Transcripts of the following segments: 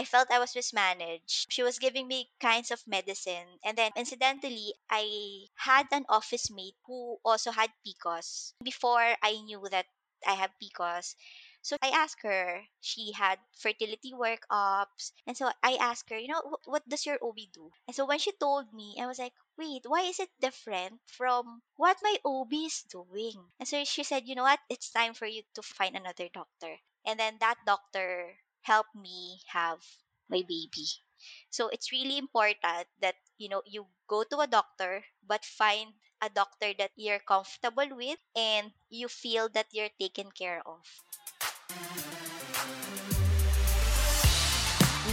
I felt I was mismanaged. She was giving me kinds of medicine. And then, incidentally, I had an office mate who also had PCOS. Before I knew that I have PCOS, so I asked her, she had fertility workups. And so I asked her, you know, "Wh- what does your OB do? And so when she told me, I was like, wait, why is it different from what my OB is doing? And so she said, you know what? It's time for you to find another doctor. And then that doctor helped me have my baby. So it's really important that you know you go to a doctor but find a doctor that you're comfortable with and you feel that you're taken care of.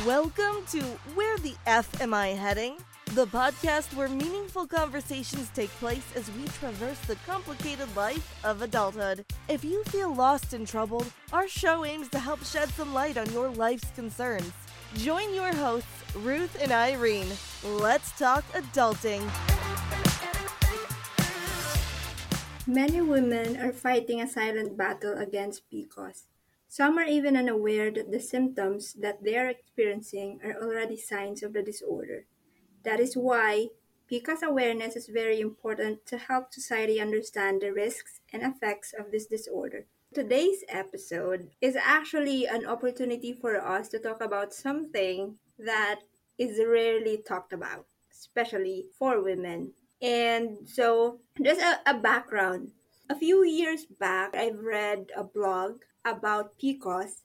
Welcome to Where the F Am I Heading? The podcast where meaningful conversations take place as we traverse the complicated life of adulthood. If you feel lost and troubled, our show aims to help shed some light on your life's concerns. Join your hosts, Ruth and Irene. Let's talk adulting. Many women are fighting a silent battle against PCOS. Some are even unaware that the symptoms that they are experiencing are already signs of the disorder. That is why PCOS awareness is very important to help society understand the risks and effects of this disorder. Today's episode is actually an opportunity for us to talk about something that is rarely talked about, especially for women. And so, just a, a background. A few years back, I've read a blog about PCOS,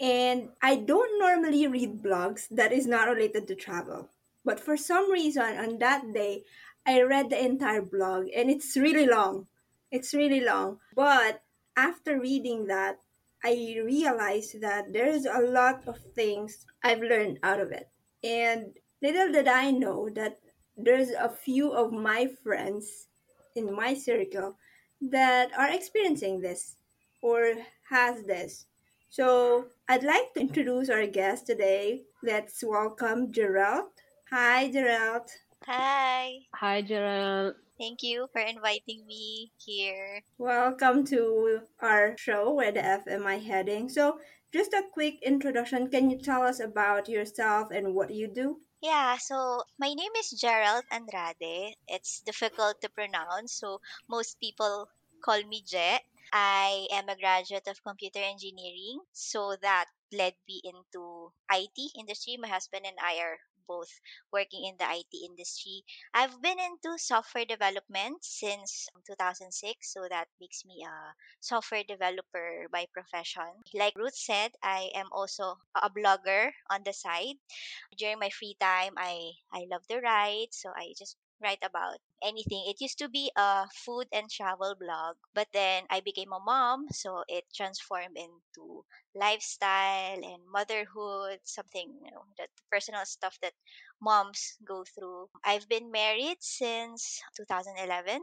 and I don't normally read blogs that is not related to travel. But for some reason, on that day, I read the entire blog, and it's really long. It's really long. But after reading that, I realized that there's a lot of things I've learned out of it. And little did I know that there's a few of my friends in my circle that are experiencing this or has this. So I'd like to introduce our guest today. Let's welcome Gerald. Hi, Gerald. Hi. Hi, Gerald. Thank you for inviting me here. Welcome to our show, Where the F Am I Heading? So, just a quick introduction. Can you tell us about yourself and what you do? Yeah, so my name is Gerald Andrade. It's difficult to pronounce, so most people call me Je. I am a graduate of computer engineering, so that led me into IT industry. My husband and I are both working in the IT industry. I've been into software development since 2006, so that makes me a software developer by profession. Like Ruth said, I am also a blogger on the side during my free time i i love to write so i just write about anything. It used to be a food and travel blog but then i became a mom so it transformed into lifestyle and motherhood something you know that personal stuff that moms go through. I've been married since 2011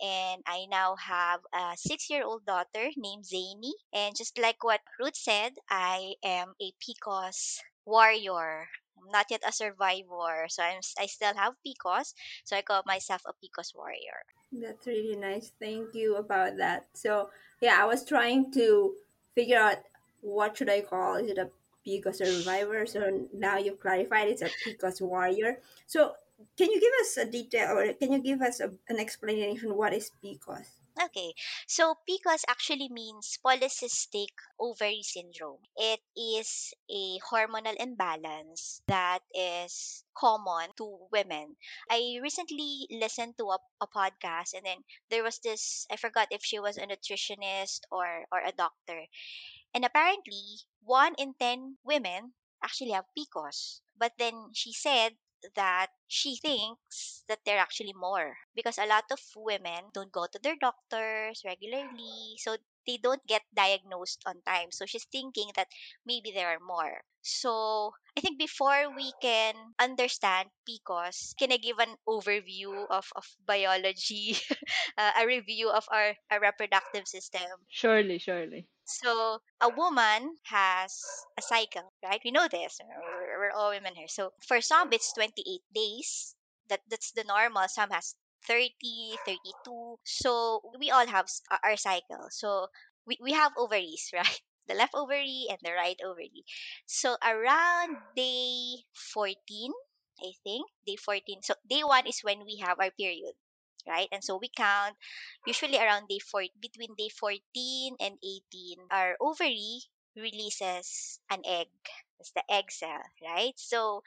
and i now have a six year old daughter named Zaini. and just like what ruth said i am a pcos warrior I'm not yet a survivor, so I'm I still have PCOS, so I call myself a PCOS warrior. That's really nice. Thank you about that. So, yeah, I was trying to figure out what should I call. Is it a PCOS survivor? So now you've clarified it's a PCOS warrior. So, can you give us a detail or can you give us a, an explanation what is PCOS? Okay, so PCOS actually means polycystic ovary syndrome. It is a hormonal imbalance that is common to women. I recently listened to a, a podcast and then there was this I forgot if she was a nutritionist or or a doctor And apparently, one in 10 women actually have PCOS. But then she said that she thinks that they're actually more because a lot of women don't go to their doctors regularly. So they don't get diagnosed on time. So she's thinking that maybe there are more. So I think before we can understand PCOS, can I give an overview of, of biology, uh, a review of our, our reproductive system? Surely, surely. So a woman has a cycle, right? We know this. We're, all women here. So for some, it's 28 days. That that's the normal. Some has 30, 32. So we all have our our cycle. So we, we have ovaries, right? the left ovary and the right ovary. So around day 14, I think, day 14. So day 1 is when we have our period, right? And so we count usually around day 4 between day 14 and 18 our ovary releases an egg. It's the egg cell, right? So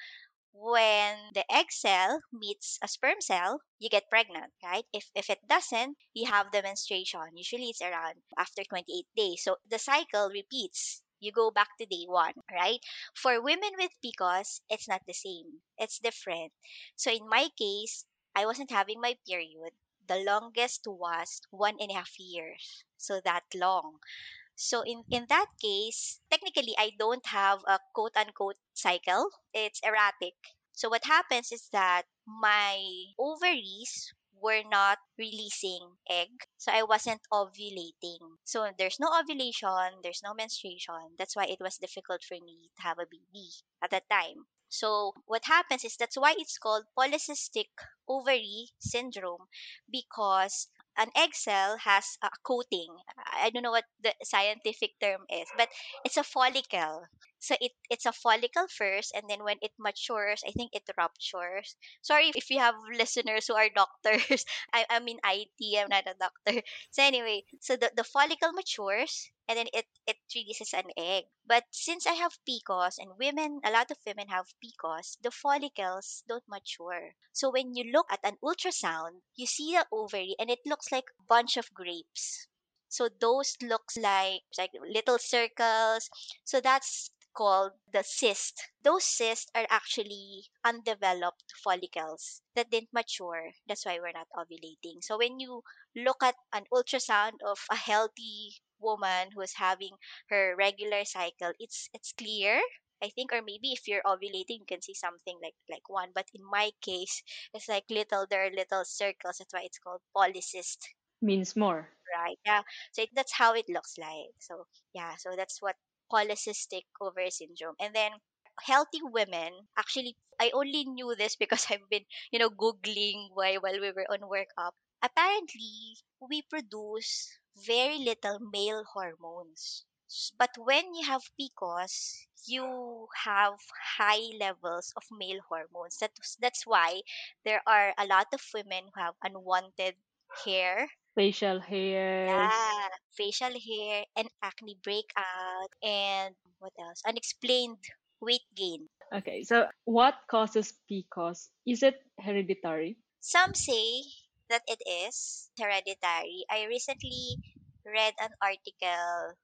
when the egg cell meets a sperm cell, you get pregnant, right? If, if it doesn't, you have the menstruation. Usually it's around after 28 days. So the cycle repeats. You go back to day one, right? For women with PCOS, it's not the same. It's different. So in my case, I wasn't having my period. The longest was one and a half years. So that long. So in, in that case, technically I don't have a quote unquote cycle. It's erratic. So what happens is that my ovaries were not releasing egg. So I wasn't ovulating. So there's no ovulation, there's no menstruation. That's why it was difficult for me to have a baby at that time. So what happens is that's why it's called polycystic ovary syndrome because an egg cell has a coating. I don't know what the scientific term is, but it's a follicle. So it, it's a follicle first, and then when it matures, I think it ruptures. Sorry if you have listeners who are doctors. I, I'm in IT, I'm not a doctor. So anyway, so the, the follicle matures, and then it, it releases an egg. But since I have PCOS, and women, a lot of women have PCOS, the follicles don't mature. So when you look at an ultrasound, you see the ovary, and it looks like a bunch of grapes. So those looks like like little circles. So that's called the cyst. Those cysts are actually undeveloped follicles that didn't mature. That's why we're not ovulating. So when you look at an ultrasound of a healthy woman who is having her regular cycle, it's it's clear. I think, or maybe if you're ovulating, you can see something like like one. But in my case, it's like little. There are little circles. That's why it's called polycyst Means more. right? Yeah. So it, that's how it looks like. So yeah, so that's what polycystic ovary syndrome. And then healthy women actually I only knew this because I've been, you know, googling while while we were on workup. Apparently, we produce very little male hormones. But when you have PCOS, you have high levels of male hormones. That's that's why there are a lot of women who have unwanted hair Facial hairs. yeah, facial hair and acne breakout and what else? Unexplained weight gain. Okay, so what causes PCOS? Is it hereditary? Some say that it is hereditary. I recently read an article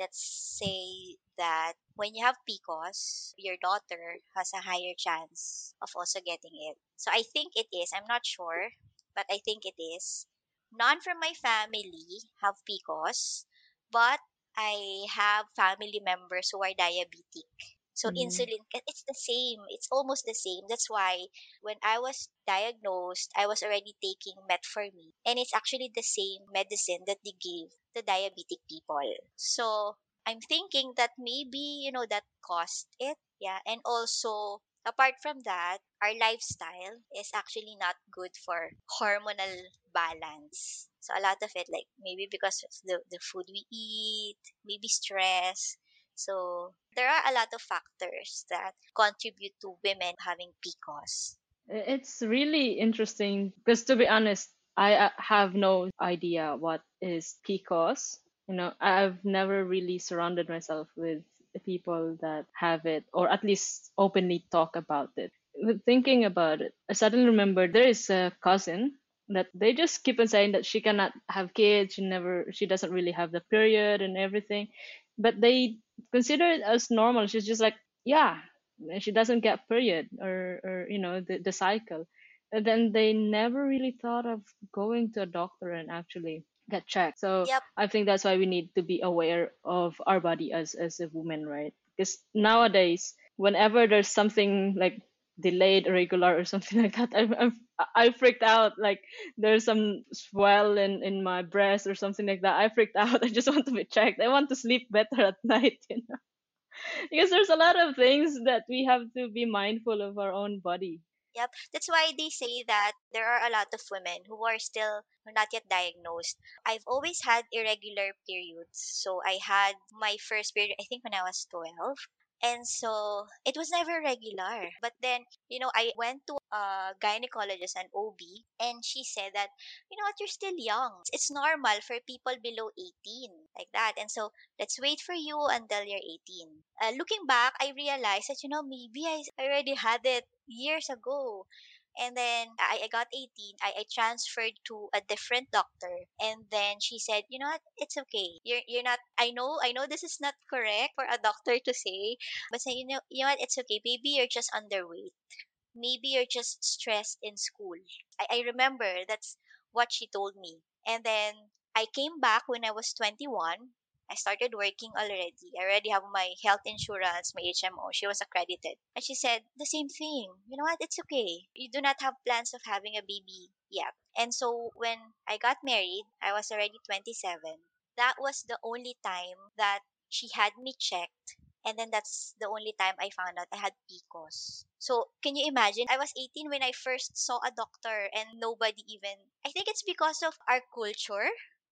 that say that when you have PCOS, your daughter has a higher chance of also getting it. So I think it is. I'm not sure, but I think it is. None from my family have PCOS, but I have family members who are diabetic. So Mm. insulin, it's the same. It's almost the same. That's why when I was diagnosed, I was already taking metformin, and it's actually the same medicine that they give to diabetic people. So I'm thinking that maybe you know that caused it, yeah, and also apart from that, our lifestyle is actually not good for hormonal balance. So a lot of it, like maybe because of the the food we eat, maybe stress. So there are a lot of factors that contribute to women having PCOS. It's really interesting because, to be honest, I have no idea what is PCOS. You know, I've never really surrounded myself with people that have it or at least openly talk about it. Thinking about it, I suddenly remember there is a cousin that they just keep on saying that she cannot have kids, she never, she doesn't really have the period and everything, but they consider it as normal. She's just like, yeah, she doesn't get period or or you know the, the cycle and then they never really thought of going to a doctor and actually get checked. So Yep. i think that's why we need to be aware of our body as as a woman right? Because nowadays whenever there's something like delayed irregular or something like that i'm, I'm i freaked out. Like there's some swell in in my breast or something like that. I freaked out. I just want to be checked. I want to sleep better at night you know? Because there's a lot of things that we have to be mindful of our own body Yep. That's why they say that there are a lot of women who are still not yet diagnosed. I've always had irregular periods. So I had my first period, I think, when I was 12. And so it was never regular. But then, you know, I went to a gynecologist, an OB, and she said that, you know what, you're still young. It's normal for people below 18, like that. And so let's wait for you until you're 18. Uh, looking back, I realized that, you know, maybe I already had it years ago. And then I, I got 18. I, I transferred to a different doctor. And then she said, you know what? It's okay. You're, you're not, I know, I know this is not correct for a doctor to say, but say, you know, you know what? It's okay. Maybe you're just underweight. Maybe you're just stressed in school. I, I remember that's what she told me. And then I came back when I was 21 I started working already. I already have my health insurance, my HMO. She was accredited. And she said the same thing. You know what? It's okay. You do not have plans of having a baby yet. And so when I got married, I was already 27. That was the only time that she had me checked. And then that's the only time I found out I had PCOS. So can you imagine? I was 18 when I first saw a doctor and nobody even, I think it's because of our culture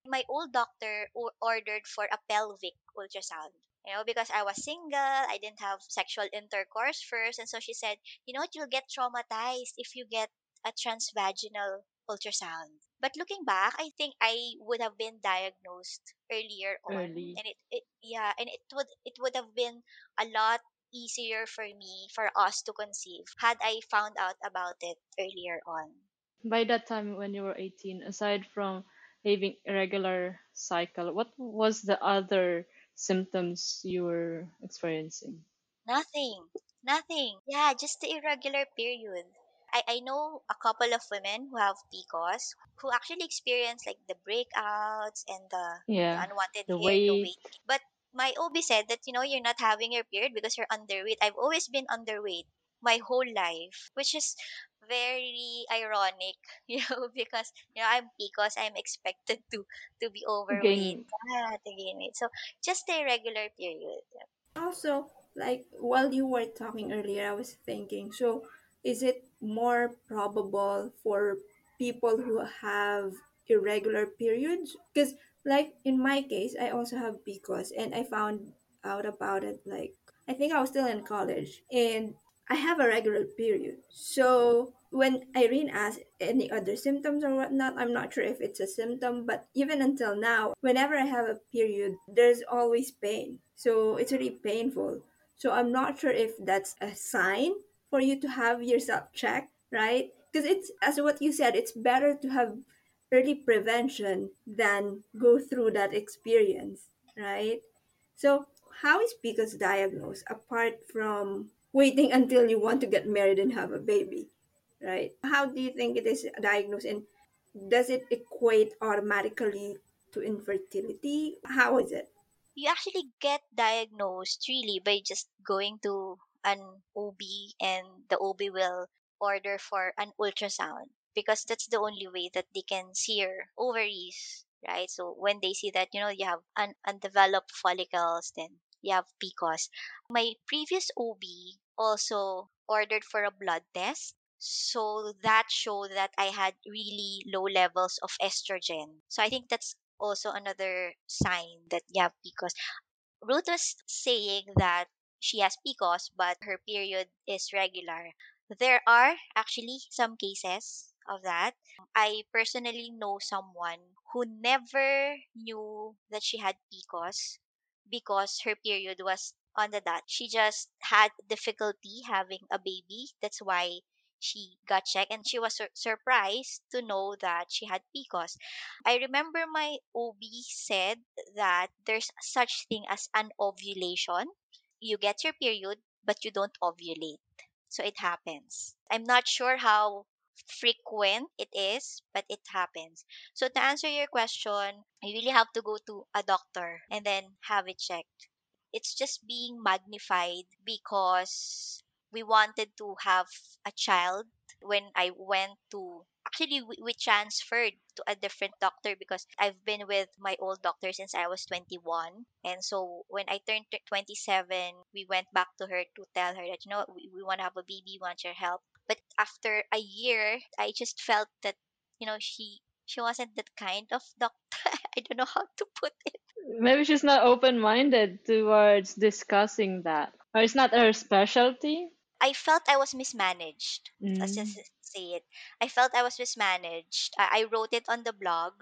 my old doctor o- ordered for a pelvic ultrasound. You know, because I was single, I didn't have sexual intercourse first, and so she said, you know what, you'll get traumatized if you get a transvaginal ultrasound. But looking back, I think I would have been diagnosed earlier on, early. and it, it yeah, and it would it would have been a lot easier for me for us to conceive had I found out about it earlier on. By that time, when you were 18, aside from having irregular cycle, what was the other symptoms you were experiencing? Nothing. Nothing. Yeah, just the irregular period. I, I know a couple of women who have PCOS who actually experience like the breakouts and the, the unwanted the hair, the weight weight. But my OB said that, you know, you're not having your period because you're underweight. I've always been underweight my whole life, which is very ironic, you know, because, you know, I'm because I'm expected to, to be overweight, gain. ah, to gain weight. So just a regular period. Also, like while you were talking earlier, I was thinking, so is it more probable for people who have irregular periods? Because, like in my case, I also have PCOS, and I found out about it like I think I was still in college, and I have a regular period. So when Irene asked any other symptoms or whatnot, I'm not sure if it's a symptom, but even until now, whenever I have a period, there's always pain. So it's really painful. So I'm not sure if that's a sign for you to have yourself checked, right? Because it's, as what you said, it's better to have early prevention than go through that experience, right? So, how is PCOS diagnosed apart from waiting until you want to get married and have a baby, right? How do you think it is diagnosed and does it equate automatically to infertility? How is it? you actually get diagnosed really by just going to an OB and the OB will order for an ultrasound because that's the only way that they can see your ovaries, right? So when they see that, you know, you have un- undeveloped follicles, then you have PCOS. My previous OB also ordered for a blood test. So that showed that I had really low levels of estrogen. So I think that's also another sign that you have PCOS. Ruth was saying that she has PCOS, but her period is regular. There are actually some cases of that. I personally know someone who never knew that she had PCOS because her period was on the dot. She just had difficulty having a baby. That's why she got checked and she was sur- surprised to know that she had PCOS. I remember my OB said that there's such thing as anovulation. You get your period, but you don't ovulate. So it happens. I'm not sure how frequent it is, but it happens. So to answer your question, you really have to go to a doctor and then have it checked. It's just being magnified because we wanted to have a child when I went to actually we, we transferred to a different doctor because I've been with my old doctor since I was 21 and so when I turned 27 we went back to her to tell her that you know we, we want to have a baby want your help but after a year, I just felt that, you know, she she wasn't that kind of doctor. I don't know how to put it. Maybe she's not open minded towards discussing that. Or it's not her specialty. I felt I was mismanaged. Let's Mm. just say it. I felt I was mismanaged. I, I wrote it on the blog.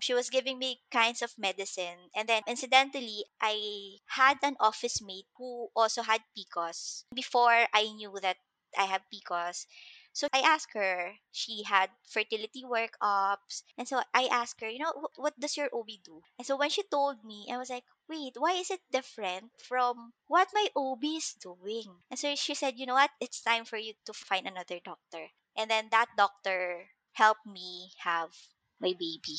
She was giving me kinds of medicine. And then, incidentally, I had an office mate who also had PCOS before I knew that I have PCOS. So I asked her, she had fertility workups. And so I asked her, you know, "Wh- what does your OB do? And so when she told me, I was like, wait, why is it different from what my OB is doing? And so she said, you know what? It's time for you to find another doctor. And then that doctor helped me have my baby.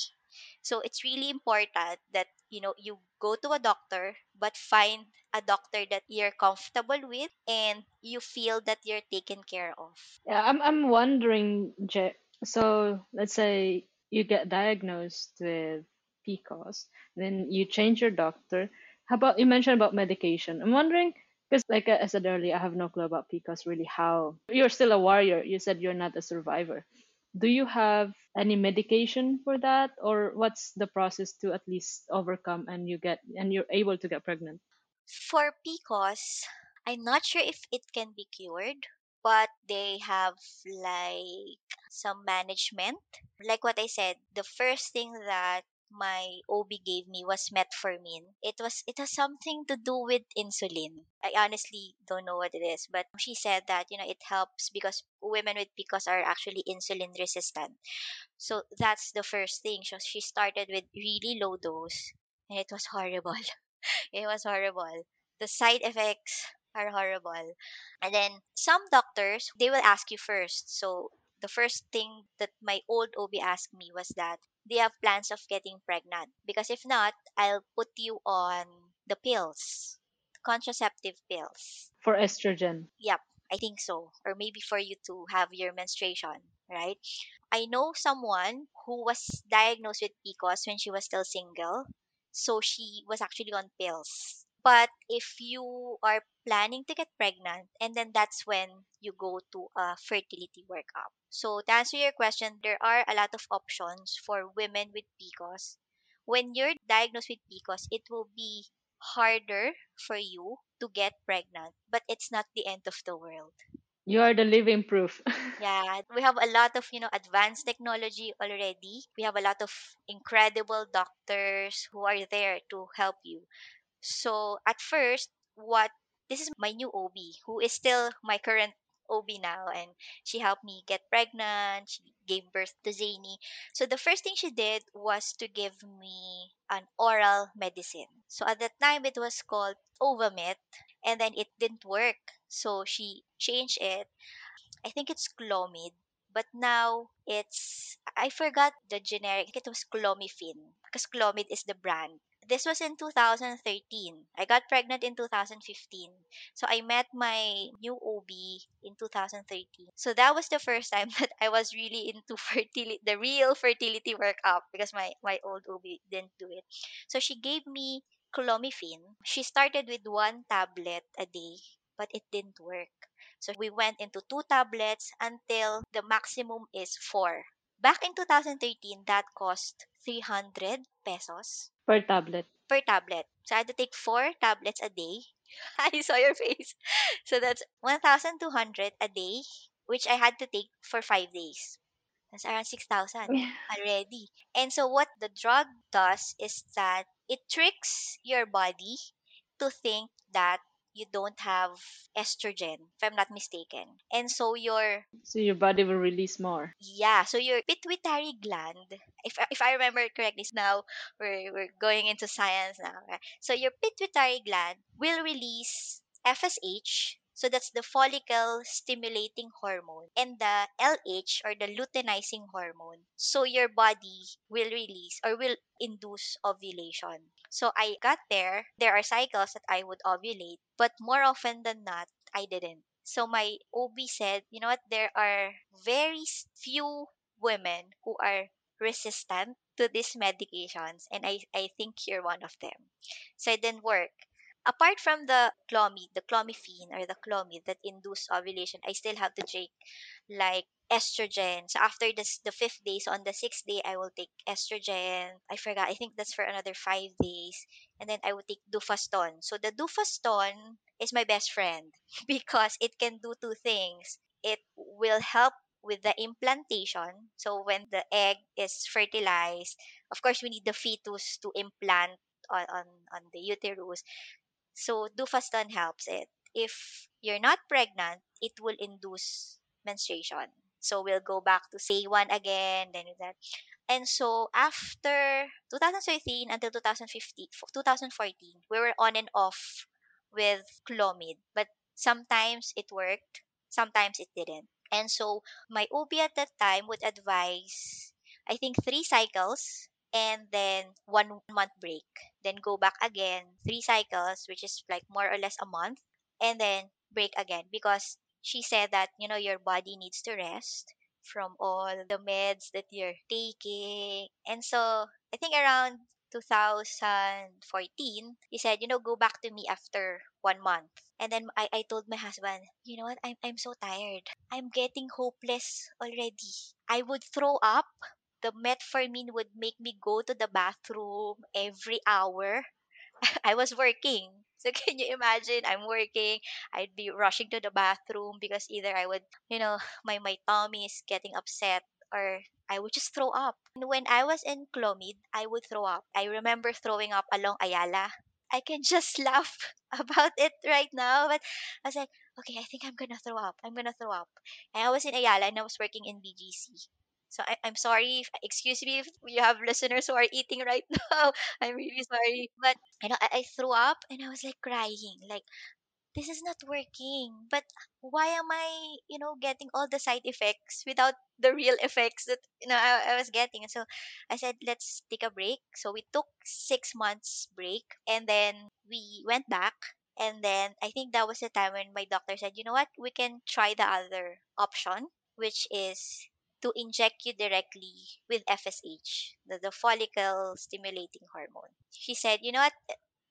So it's really important that you know you go to a doctor but find a doctor that you're comfortable with and you feel that you're taken care of. Yeah, I'm I'm wondering, Je- so let's say you get diagnosed with PCOS, then you change your doctor. How about you mentioned about medication? I'm wondering because, like I said earlier, I have no clue about PCOS. Really, how you're still a warrior. You said you're not a survivor. Do you have any medication for that, or what's the process to at least overcome and you get and you're able to get pregnant? For PCOS, I'm not sure if it can be cured, but they have like some management. Like what I said, the first thing that my OB gave me was metformin. It was it has something to do with insulin. I honestly don't know what it is, but she said that you know it helps because women with PCOS are actually insulin resistant. So that's the first thing. So she started with really low dose, and it was horrible. It was horrible. The side effects are horrible. And then some doctors, they will ask you first. So the first thing that my old OB asked me was that they have plans of getting pregnant because if not, I'll put you on the pills, contraceptive pills. For estrogen. Yep, I think so. Or maybe for you to have your menstruation, right? I know someone who was diagnosed with PCOS when she was still single. So she was actually on pills. But if you are planning to get pregnant, and then that's when you go to a fertility workup. So to answer your question, there are a lot of options for women with PCOS. When you're diagnosed with PCOS, it will be harder for you to get pregnant, but it's not the end of the world. You are the living proof. Yeah, we have a lot of, you know, advanced technology already. We have a lot of incredible doctors who are there to help you. So at first, what this is my new OB who is still my current OB now, and she helped me get pregnant. She gave birth to Zaini. So the first thing she did was to give me an oral medicine. So at that time, it was called Ovamit, and then it didn't work. So she changed it I think it's Clomid, but now it's I forgot the generic. It was Clomifene because Clomid is the brand. This was in 2013. I got pregnant in 2015. So I met my new OB in 2013. So that was the first time that I was really into fertility, the real fertility workup because my my old OB didn't do it. So she gave me Clomifene. She started with one tablet a day, but it didn't work. So we went into two tablets until the maximum is four. Back in 2013, that cost 300 pesos per tablet. per tablet. So I had to take four tablets a day. I saw your face. So that's 1,200 a day, which I had to take for five days. That's around 6,000 already. And so what the drug does is that it tricks your body to think that you don't have estrogen, if I'm not mistaken. And so your So your body will release more. yeah, so your pituitary gland, if I- if I remember correctly, now we're we're going into science now. Right? So your pituitary gland will release FSH. So that's the follicle stimulating hormone and the LH or the luteinizing hormone. So your body will release or will induce ovulation. So I got there. There are cycles that I would ovulate, but more often than not, I didn't. So my OB said, you know what, there are very few women who are resistant to these medications, and I, I think you're one of them. So it didn't work. Apart from the clomid, the clomiphene or the clomid that induce ovulation, I still have to take like estrogen. So after this the fifth day, so on the sixth day I will take estrogen. I forgot. I think that's for another five days. And then I will take Duphaston. So the Duphaston is my best friend because it can do two things. It will help with the implantation. So when the egg is fertilized, of course we need the fetus to implant on, on, on the uterus. So Duphaston helps it. If you're not pregnant, it will induce menstruation. So we'll go back to say one again, then that. And so after 2013 until 2015, 2014, we were on and off with Clomid. But sometimes it worked, sometimes it didn't. And so my OB at that time would advise, I think, three cycles and then one month break. Then go back again, three cycles, which is like more or less a month, and then break again because she said that, you know, your body needs to rest from all the meds that you're taking. And so I think around 2014, he said, you know, go back to me after one month. And then I, I told my husband, you know what, I'm, I'm so tired. I'm getting hopeless already. I would throw up the metformin would make me go to the bathroom every hour. I was working. So can you imagine? I'm working. I'd be rushing to the bathroom because either I would, you know, my, my tummy is getting upset or I would just throw up. And when I was in Clomid, I would throw up. I remember throwing up along Ayala. I can just laugh about it right now, but I was like, okay, I think I'm gonna throw up. I'm gonna throw up. And I was in Ayala and I was working in BGC. So I, I'm sorry. If, excuse me if you have listeners who are eating right now. I'm really sorry. But you know, I, I threw up and I was like crying. Like this is not working. But why am I, you know, getting all the side effects without the real effects that you know I, I was getting? So I said, let's take a break. So we took six months break and then we went back. And then I think that was the time when my doctor said, you know what, we can try the other option, which is to inject you directly with FSH, the, the follicle stimulating hormone. She said, you know what?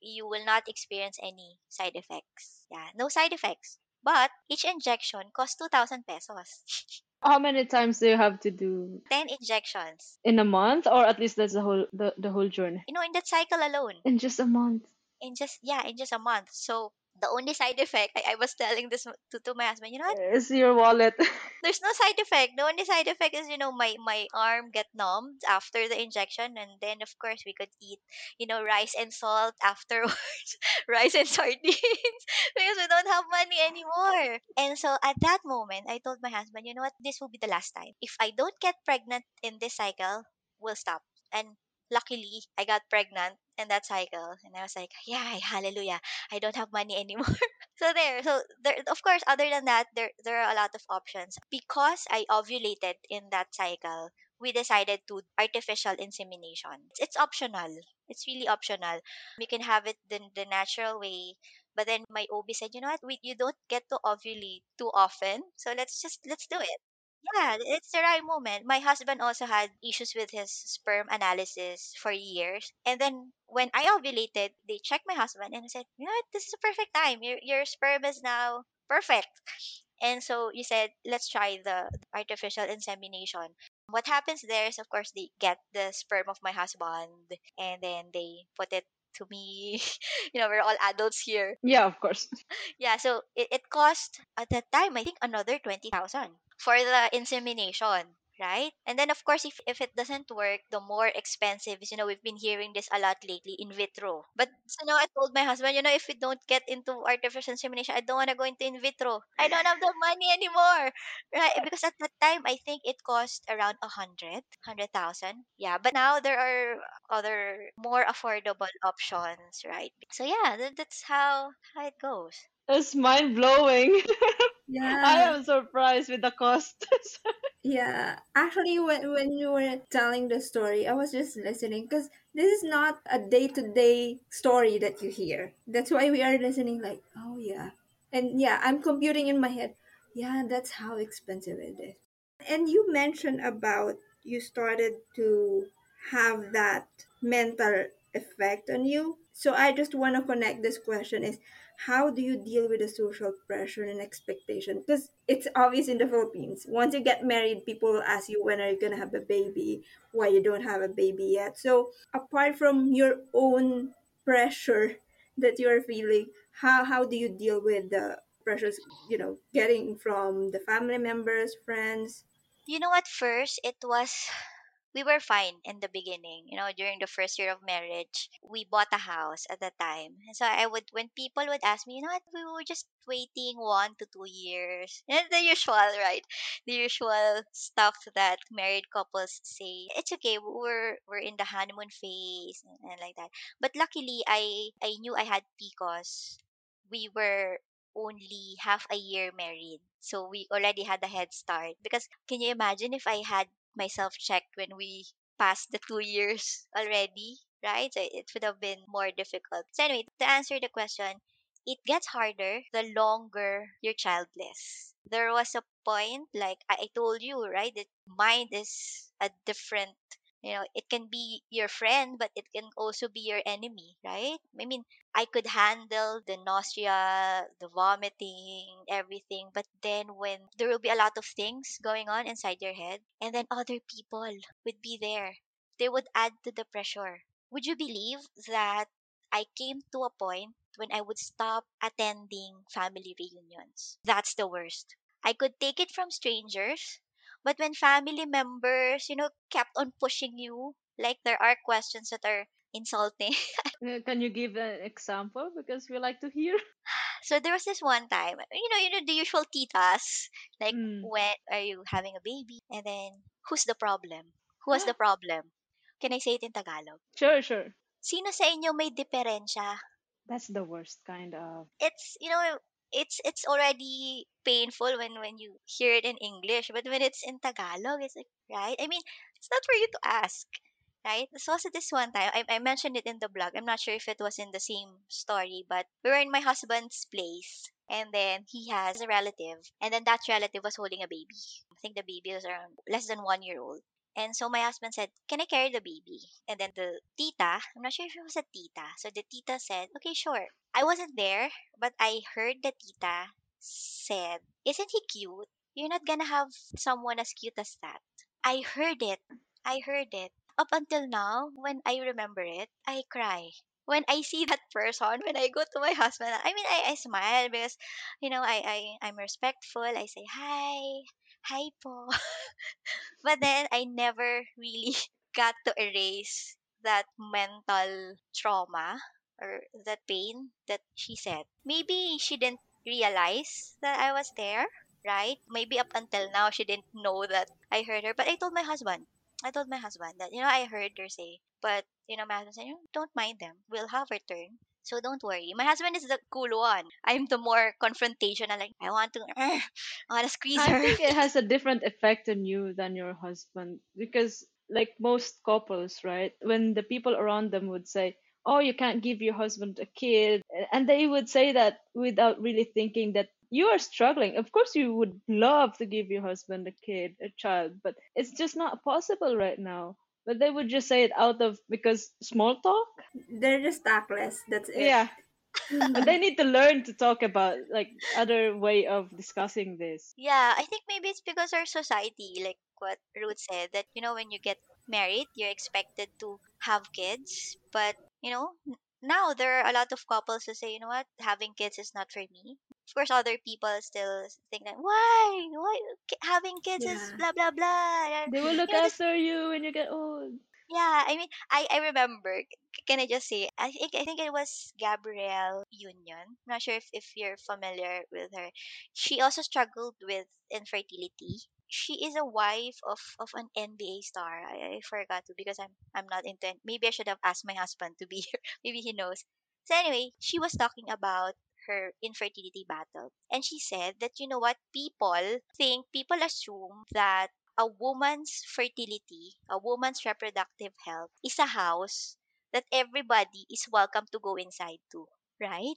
You will not experience any side effects. Yeah, no side effects. But each injection costs 2,000 pesos. How many times do you have to do 10 injections. in a month, or at least that's the whole the, the whole journey You know, in that cycle alone. in just a month? In just, yeah, in just a month. So the only side effect, I, I was telling this to, to my husband, you know what? Is your wallet? there's no side effect. The only side effect is, you know, my my arm get numbed after the injection, and then of course we could eat, you know, rice and salt afterwards, rice and sardines, because we don't have money anymore. And so at that moment, I told my husband, you know what, this will be the last time. If I don't get pregnant in this cycle, we'll stop. And luckily, I got pregnant in that cycle, and I was like, yeah, hallelujah, I don't have money anymore. so there so there of course other than that there there are a lot of options. Because i ovulated in that cycle we decided to artificial insemination. It's, it's optional. It's really optional. You can have it the, the natural way but then my ob said you know what? We, you don't get to ovulate too often so let's just let's do it yeah, it's the right moment. My husband also had issues with his sperm analysis for years. And then when I ovulated, they checked my husband and said, you know what, this is a perfect time. Your, your sperm is now perfect. And so you said, let's try the artificial insemination. What happens there is, of course, they get the sperm of my husband and then they put it to me. you know, we're all adults here. yeah, of course. Yeah, so it, it cost at that time, I think, another 20,000 for the insemination, right? And then, of course, if, if it doesn't work, the more expensive is, you know, we've been hearing this a lot lately in vitro. But you know I told my husband, you know, if we don't get into artificial insemination, I don't want to go into in vitro. I don't have the money anymore, right? Because at that time, I think it cost around a hundred, hundred thousand. Yeah, but now there are other more affordable options, right? So yeah, that's how how it goes. It's mind blowing. Yeah. I am surprised with the cost. Yeah, actually, when when you were telling the story, I was just listening because this is not a day to day story that you hear. That's why we are listening. Like, oh yeah, and yeah, I'm computing in my head. Yeah, that's how expensive it is. And you mentioned about you started to have that mental effect on you. So I just want to connect this question is how do you deal with the social pressure and expectation? Because it's obvious in the Philippines. Once you get married, people will ask you when are you gonna have a baby, why you don't have a baby yet. So apart from your own pressure that you're feeling, how how do you deal with the pressures, you know, getting from the family members, friends? You know, at first it was we were fine in the beginning. You know, during the first year of marriage, we bought a house at the time. So I would, when people would ask me, you know we were just waiting one to two years. And the usual, right? The usual stuff that married couples say. It's okay. We're we're in the honeymoon phase and, and like that. But luckily, I I knew I had PCOS. We were only half a year married. So we already had a head start. Because can you imagine if I had myself checked when we passed the two years already, right? So it would have been more difficult. So anyway, to answer the question, it gets harder the longer you're childless. There was a point, like I told you, right, that mind is a different you know, it can be your friend, but it can also be your enemy, right? I mean, I could handle the nausea, the vomiting, everything, but then when there will be a lot of things going on inside your head, and then other people would be there, they would add to the pressure. Would you believe that I came to a point when I would stop attending family reunions? That's the worst. I could take it from strangers, but when family members, you know, kept on pushing you, like there are questions that are insulting. Can you give an example? Because we like to hear. so there was this one time, you know, you know the usual titas, like Mm. when are you having a baby, and then who's the problem? Who has the problem? Can I say it in Tagalog? Sure, sure. Sino sa inyo may diferensya? That's the worst kind of. it's you know it's it's already painful when when you hear it in English, but when it's in Tagalog, it's like right. I mean, it's not for you to ask, right? This was this one time. I, I mentioned it in the blog. I'm not sure if it was in the same story, but we were in my husband's place, and then he has a relative, and then that relative was holding a baby. I think the baby was around less than one year old. And so my husband said, Can I carry the baby? And then the tita, I'm not sure if it was a tita. So the tita said, Okay, sure. I wasn't there, but I heard the tita said, Isn't he cute? You're not gonna have someone as cute as that. I heard it. I heard it. Up until now, when I remember it, I cry. When I see that person, when I go to my husband, I mean, I, I smile because, you know, I, I, I'm respectful. I say, hi, hi po. But then I never really got to erase that mental trauma or that pain that she said. Maybe she didn't realize that I was there, right? Maybe up until now she didn't know that I heard her. But I told my husband. I told my husband that, you know, I heard her say. But, you know, my husband said, "You don't mind them. We'll have her turn. So don't worry. My husband is the cool one. I'm the more confrontational. Like, I want to, I want to squeeze I her. think it has a different effect on you than your husband because, like most couples, right? When the people around them would say, "Oh, you can't give your husband a kid," and they would say that without really thinking that you are struggling. Of course, you would love to give your husband a kid, a child, but it's just not possible right now. But they would just say it out of because small talk. They're just tactless. That's it. Yeah. But they need to learn to talk about like other way of discussing this. Yeah, I think maybe it's because our society, like what Ruth said, that you know when you get married, you're expected to have kids, but you know now there are a lot of couples who say, you know what, having kids is not for me. Of course, other people still think that why, why having kids is blah blah blah. They will look You know, this after you when you get old. yeah, I mean, I, I remember. Can I just say? I think I think it was Gabrielle Union. I'm not sure if, if you're familiar with her. She also struggled with infertility. She is a wife of, of an NBA star. I, I forgot to because I'm I'm not into. Maybe I should have asked my husband to be here. Maybe he knows. So anyway, she was talking about her infertility battle, and she said that you know what people think people assume that a woman's fertility, a woman's reproductive health is a house that everybody is welcome to go inside to, right?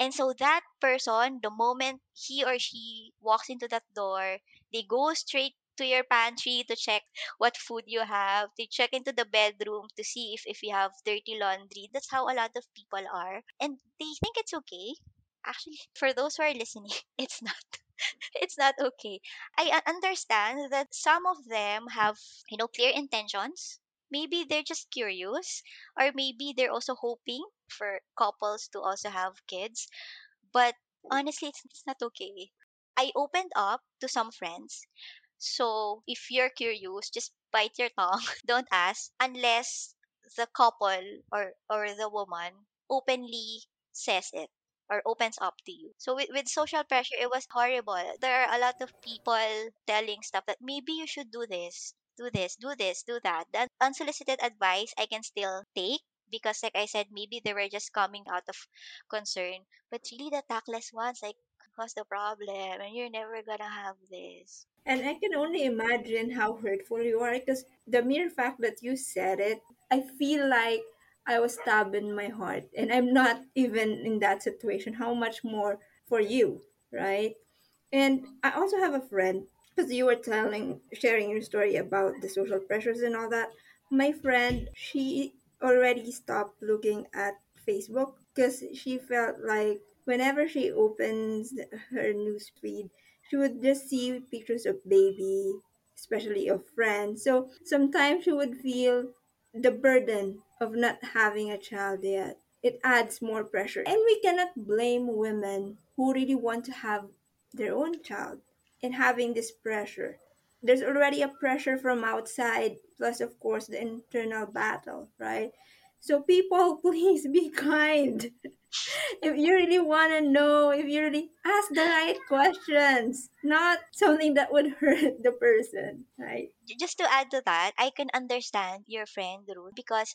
And so that person, the moment he or she walks into that door, they go straight to your pantry to check what food you have, to check into the bedroom to see if, if you have dirty laundry. That's how a lot of people are. And they think it's okay. Actually, for those who are listening, it's not. it's not okay. I understand that some of them have, you know, clear intentions. Maybe they're just curious, or maybe they're also hoping for couples to also have kids. But honestly, it's, it's not okay. I opened up to some friends. So if you're curious, just bite your tongue. Don't ask unless the couple or, or the woman openly says it or opens up to you. So with, with social pressure, it was horrible. There are a lot of people telling stuff that maybe you should do this, do this, do this, do that. That unsolicited advice I can still take because like I said, maybe they were just coming out of concern. But really the tactless ones, like cause the problem? And you're never gonna have this. And I can only imagine how hurtful you are because the mere fact that you said it, I feel like I was stabbed in my heart. And I'm not even in that situation. How much more for you, right? And I also have a friend because you were telling, sharing your story about the social pressures and all that. My friend, she already stopped looking at Facebook because she felt like whenever she opens her newsfeed, she would just see pictures of baby, especially of friends. So sometimes she would feel the burden of not having a child yet. It adds more pressure. And we cannot blame women who really want to have their own child and having this pressure. There's already a pressure from outside, plus, of course, the internal battle, right? So, people, please be kind. If you really want to know, if you really ask the right questions, not something that would hurt the person, right? Just to add to that, I can understand your friend Ruth because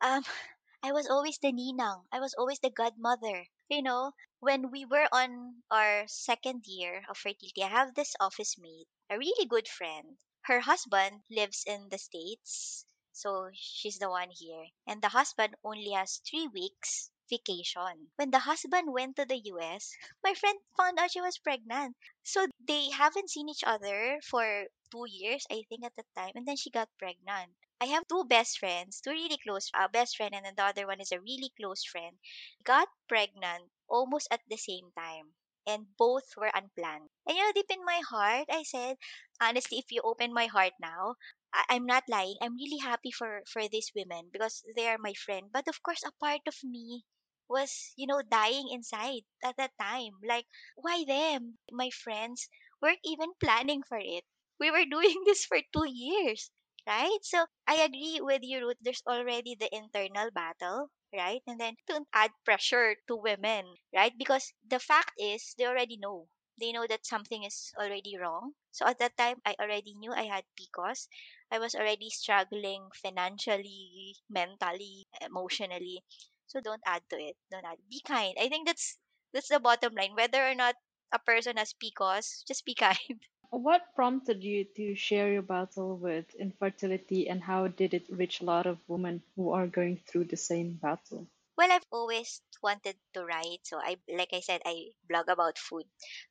um I was always the ninang. I was always the godmother. You know, when we were on our second year of fertility, I have this office mate, a really good friend. Her husband lives in the States, so she's the one here. And the husband only has three weeks vacation. When the husband went to the US, my friend found out she was pregnant. So they haven't seen each other for two years, I think, at the time. And then she got pregnant. I have two best friends, two really close, a best friend, and then the other one is a really close friend. Got pregnant almost at the same time, and both were unplanned. And you know, deep in my heart, I said, honestly, if you open my heart now, I- I'm not lying. I'm really happy for for these women because they are my friend. But of course, a part of me was, you know, dying inside at that time. Like, why them? My friends weren't even planning for it. We were doing this for two years right? So I agree with you, Ruth. There's already the internal battle, right? And then don't add pressure to women, right? Because the fact is, they already know. They know that something is already wrong. So at that time, I already knew I had PCOS. I was already struggling financially, mentally, emotionally. So don't add to it. Don't add. Be kind. I think that's that's the bottom line. Whether or not a person has PCOS, just be kind. What prompted you to share your battle with infertility and how did it reach a lot of women who are going through the same battle? Well, I've always wanted to write. So I like I said, I blog about food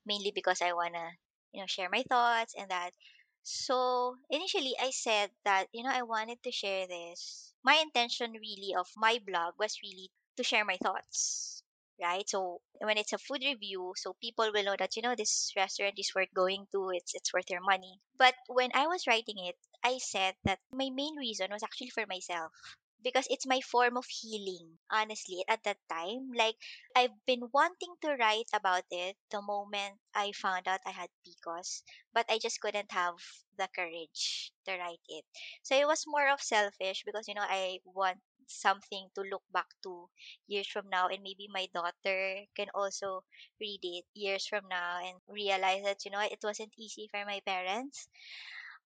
mainly because I wanna, you know, share my thoughts and that. So initially I said that, you know, I wanted to share this. My intention really of my blog was really to share my thoughts. Right? So when it's a food review, so people will know that, you know, this restaurant is worth going to, it's it's worth your money. But when I was writing it, I said that my main reason was actually for myself because it's my form of healing honestly at that time. Like i've been wanting to write about it the moment i found out i had pcos but i just couldn't have the courage to write it. So it was more of selfish because you know i want something to look back to years from now and maybe my daughter can also read it years from now and realize that you know it wasn't easy for my parents.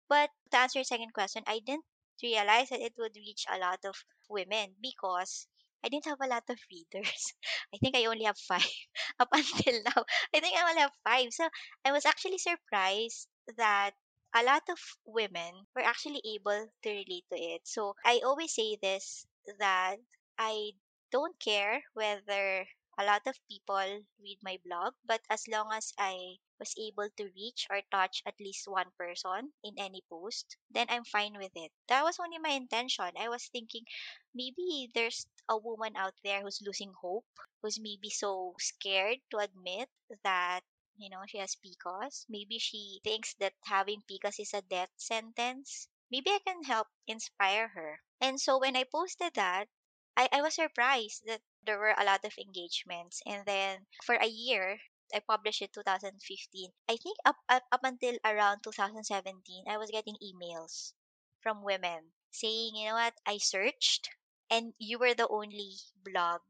But to answer your second question, I didn't realize that it would reach a lot of women because I didn't have a lot of readers. I think I only have five up until now. I think I only have five. So I was actually surprised that a lot of women were actually able to relate to it. So I always say this that I don't care whether a lot of people read my blog, but as long as I was able to reach or touch at least one person in any post, then I'm fine with it. That was only my intention. I was thinking maybe there's a woman out there who's losing hope, who's maybe so scared to admit that you know she has PCOS. Maybe she thinks that having PCOS is a death sentence. Maybe I can help inspire her. And so when I posted that, I, I was surprised that there were a lot of engagements. And then for a year, I published it 2015. I think up, up up until around 2017, I was getting emails from women saying, you know what, I searched and you were the only blog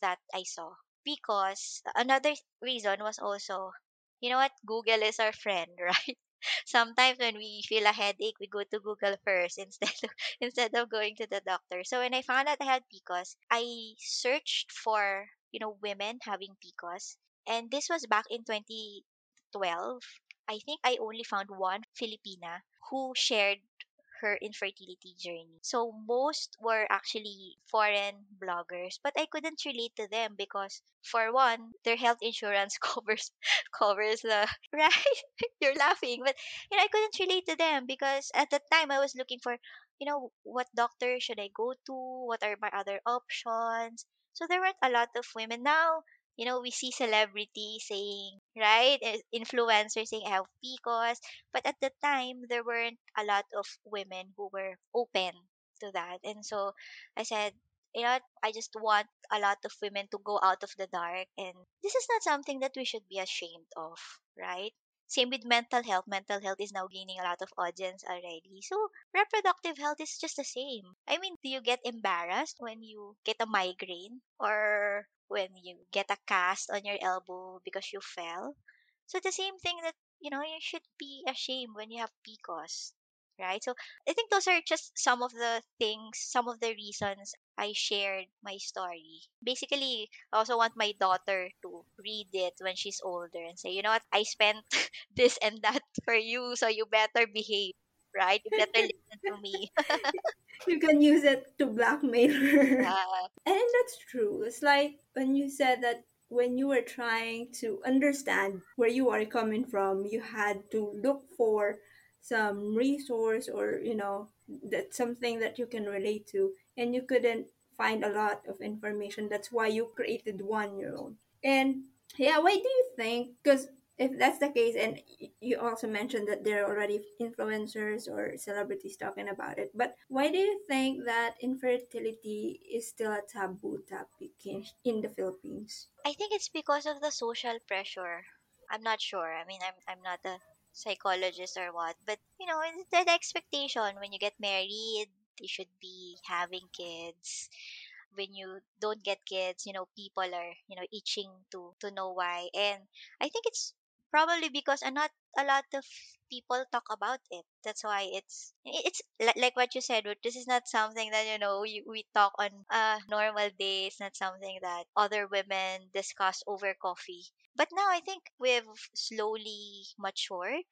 that I saw. Because another reason was also, you know what, Google is our friend, right? Sometimes when we feel a headache, we go to Google first instead of instead of going to the doctor. So when I found out I had PCOS, I searched for, you know, women having PCOS. And this was back in 2012. I think I only found one Filipina who shared her infertility journey. So most were actually foreign bloggers, but I couldn't relate to them because for one, their health insurance covers covers the right. You're laughing, but you know I couldn't relate to them because at the time I was looking for, you know, what doctor should I go to? What are my other options? So there weren't a lot of women now you know, we see celebrities saying, right? eh, Influencers saying, I have PCOS. But at the time, there weren't a lot of women who were open to that. And so I said, you know? I just want a lot of women to go out of the dark. And this is not something that we should be ashamed of, right? Same with mental health. Mental health is now gaining a lot of audience already. So reproductive health is just the same. I mean, do you get embarrassed when you get a migraine or when you get a cast on your elbow because you fell? So the same thing that, you know, you should be ashamed when you have PCOS, right? So I think those are just some of the things, some of the reasons I shared my story. Basically, I also want my daughter to read it when she's older and say, you know what, I spent this and that for you, so you better behave, right? You better listen to me. You can use it to blackmail her. And that's true. It's like when you said that when you were trying to understand where you are coming from, you had to look for some resource or, you know, that something that you can relate to, and you couldn't find a lot of information. That's why you created one your own. And yeah, why do you think? Because if that's the case, and you also mentioned that there are already influencers or celebrities talking about it, but why do you think that infertility is still a taboo topic in, in the Philippines? I think it's because of the social pressure. I'm not sure. I mean, I'm I'm not a psychologist or what, but you know, it's the expectation when you get married, you should be having kids. When you don't get kids, you know, people are, you know, itching to to know why. And I think it's probably because a not a lot of people talk about it. That's why it's it's li- like what you said. This is not something that you know you, we talk on a normal day. It's not something that other women discuss over coffee. But now I think we've slowly matured.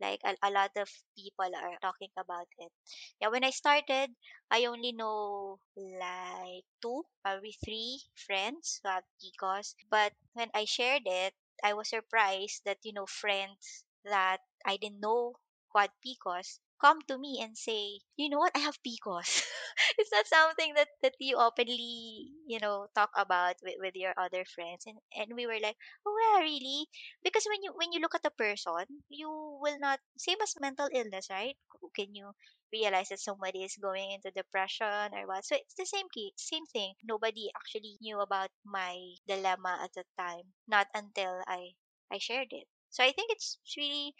Like a, a lot of people are talking about it. Yeah, when I started, I only know like two, probably three friends who have PCOS. But when I shared it, I was surprised that, you know, friends that I didn't know who had PCOS come to me and say, you know what, I have PCOS. it's not something that, that you openly, you know, talk about with, with your other friends. And, and we were like, oh, yeah, really? Because when you when you look at a person, you will not, same as mental illness, right? Can you realize that somebody is going into depression or what. So it's the same key, same thing. Nobody actually knew about my dilemma at the time, not until I I shared it. So I think it's really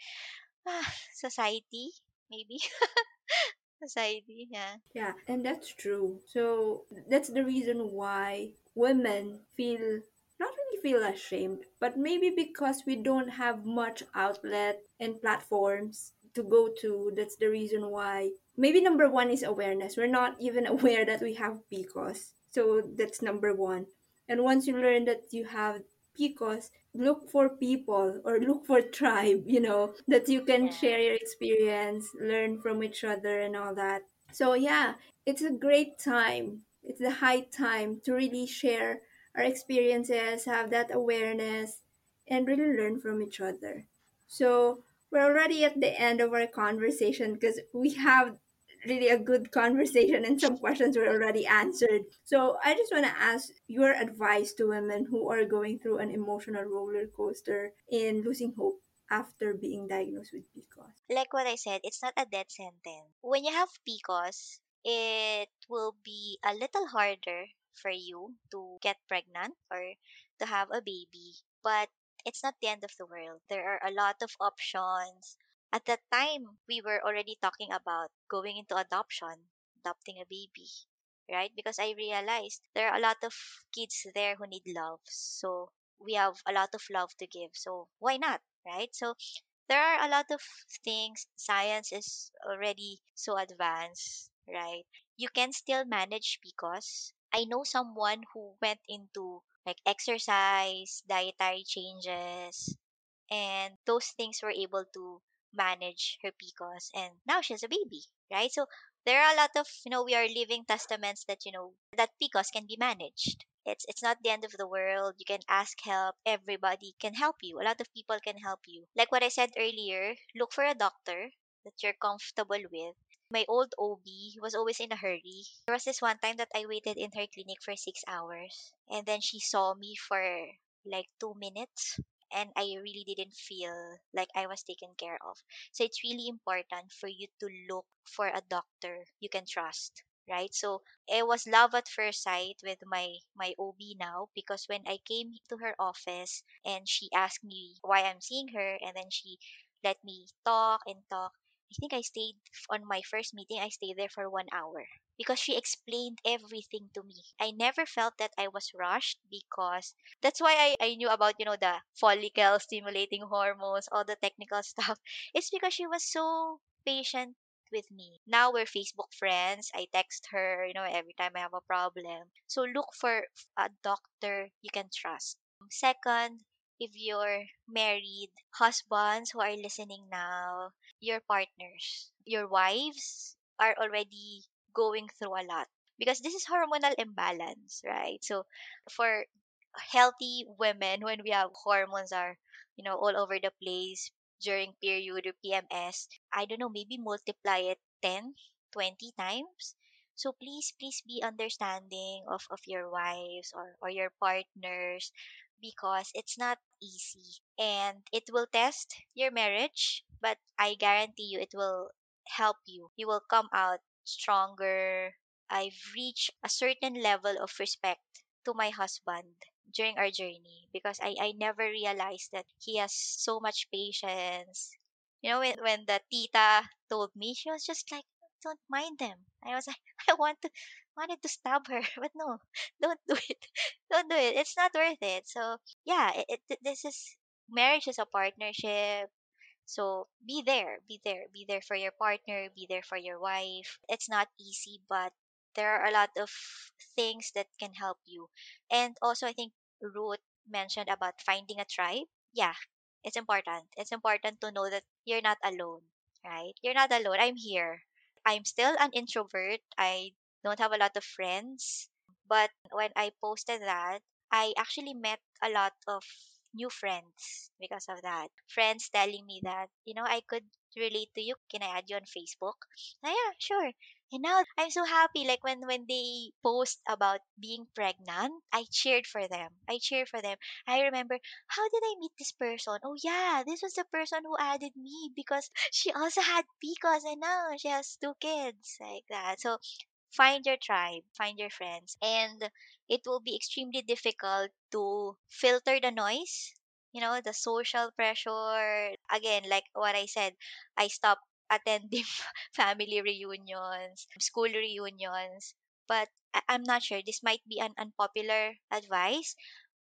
ah, society, maybe society. Yeah, Yeah, and that's true. So that's the reason why women feel not really feel ashamed, but maybe because we don't have much outlet and platforms to go to. That's the reason why. Maybe number one is awareness. We're not even aware that we have because So that's number one. And once you learn that you have PCOS, look for people or look for tribe, you know, that you can yeah, share your experience, learn from each other and all that. So yeah, it's a great time. It's the high time to really share our experiences, have that awareness, and really learn from each other. So we're already at the end of our conversation because we have really a good conversation and some questions were already answered. So I just want to ask your advice to women who are going through an emotional roller coaster in losing hope after being diagnosed with PCOS. Like what I said, it's not a death sentence. When you have PCOS, it will be a little harder for you to get pregnant or to have a baby, but it's not the end of the world. There are a lot of options. At that time, we were already talking about going into adoption, adopting a baby, right? Because I realized there are a lot of kids there who need love. So we have a lot of love to give. So why not, right? So there are a lot of things. Science is already so advanced, right? You can still manage because I know someone who went into like exercise, dietary changes, and those things were able to manage her PCOS and now she has a baby, right? So there are a lot of, you know, we are living testaments that, you know, that PCOS can be managed. It's it's not the end of the world. You can ask help. Everybody can help you. A lot of people can help you. Like what I said earlier, look for a doctor that you're comfortable with. My old OB was always in a hurry. There was this one time that I waited in her clinic for six hours and then she saw me for like two minutes and I really didn't feel like I was taken care of. So it's really important for you to look for a doctor you can trust right so it was love at first sight with my my ob now because when i came to her office and she asked me why i'm seeing her and then she let me talk and talk i think i stayed on my first meeting i stayed there for one hour because she explained everything to me. I never felt that i was rushed because that's why I, I knew about you know the follicle stimulating hormones all the technical stuff. It's because she was so patient with me. Now we're facebook friends. I text her you know every time i have a problem. So look for a doctor you can trust. Second if you're married husbands who are listening now your partners your wives are already going through a lot because this is hormonal imbalance right? So for healthy women when we have hormones are you know all over the place during period or PMS I don't know maybe multiply it 10 20 times. So please please be understanding of of your wives or or your partners because it's not easy and it will test your marriage but I guarantee you it will help you. You will come out stronger I've reached a certain level of respect to my husband during our journey because I, I never realized that he has so much patience. You know, when, when the tita told me, she was just like, don't mind them. I was like, I want to, wanted to stab her, but no, don't do it. Don't do it. It's not worth it. So, yeah, it, it this is, marriage is a partnership. So be there, be there, be there for your partner, be there for your wife. It's not easy, but there are a lot of things that can help you. And also, I think Ruth mentioned about finding a tribe. Yeah, it's important. It's important to know that you're not alone, right? You're not alone. I'm here. I'm still an introvert. I don't have a lot of friends. But when I posted that, I actually met a lot of new friends because of that. Friends telling me that, you know, I could relate to you. Can I add you on Facebook? Ah, yeah, sure. And now I'm so happy. Like when when they post about being pregnant, I cheered for them. I cheered for them. I remember how did I meet this person? Oh yeah, this was the person who added me because she also had PCOS and now she has two kids like that. So find your tribe, find your friends, and it will be extremely difficult to filter the noise. You know, the social pressure. Again, like what I said, I stopped attending family reunions, school reunions. But I'm not sure. This might be an unpopular advice,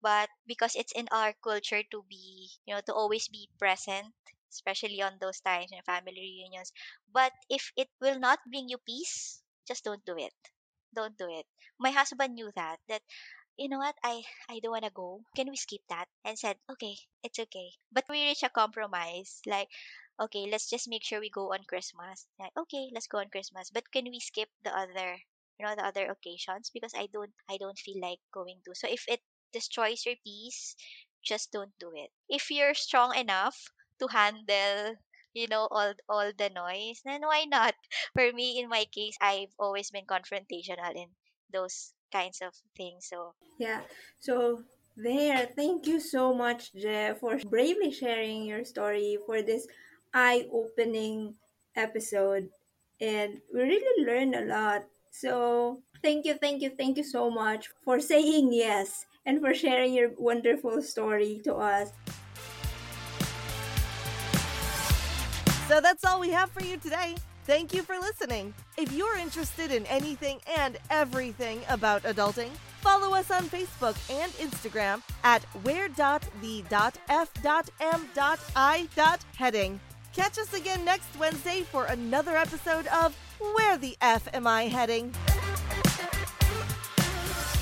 but because it's in our culture to be, you know, to always be present, especially on those times in family reunions. But if it will not bring you peace, just don't do it. Don't do it. My husband knew that, that you know what? I i don't want to go. Can we skip that? And said okay it's okay. But we reached a compromise like okay let's just make sure we go on christmas. Like okay let's go on christmas. But can we skip the other you know the other occasions? Because i don't i don't feel like going to. So if it destroys your peace, just don't do it. If you're strong enough to handle you know all all the noise then why not for me in my case i've always been confrontational in those kinds of things so Yeah. So there, thank you so much, Jeff, for bravely sharing your story for this eye-opening episode. And we really learned a lot. So thank you, thank you, thank you so much for saying yes and for sharing your wonderful story to us. So that's all we have for you today. Thank you for listening. If you're interested in anything and everything about adulting, follow us on Facebook and Instagram at where.the.f.m.i.heading. Catch us again next Wednesday for another episode of Where the F Am I Heading?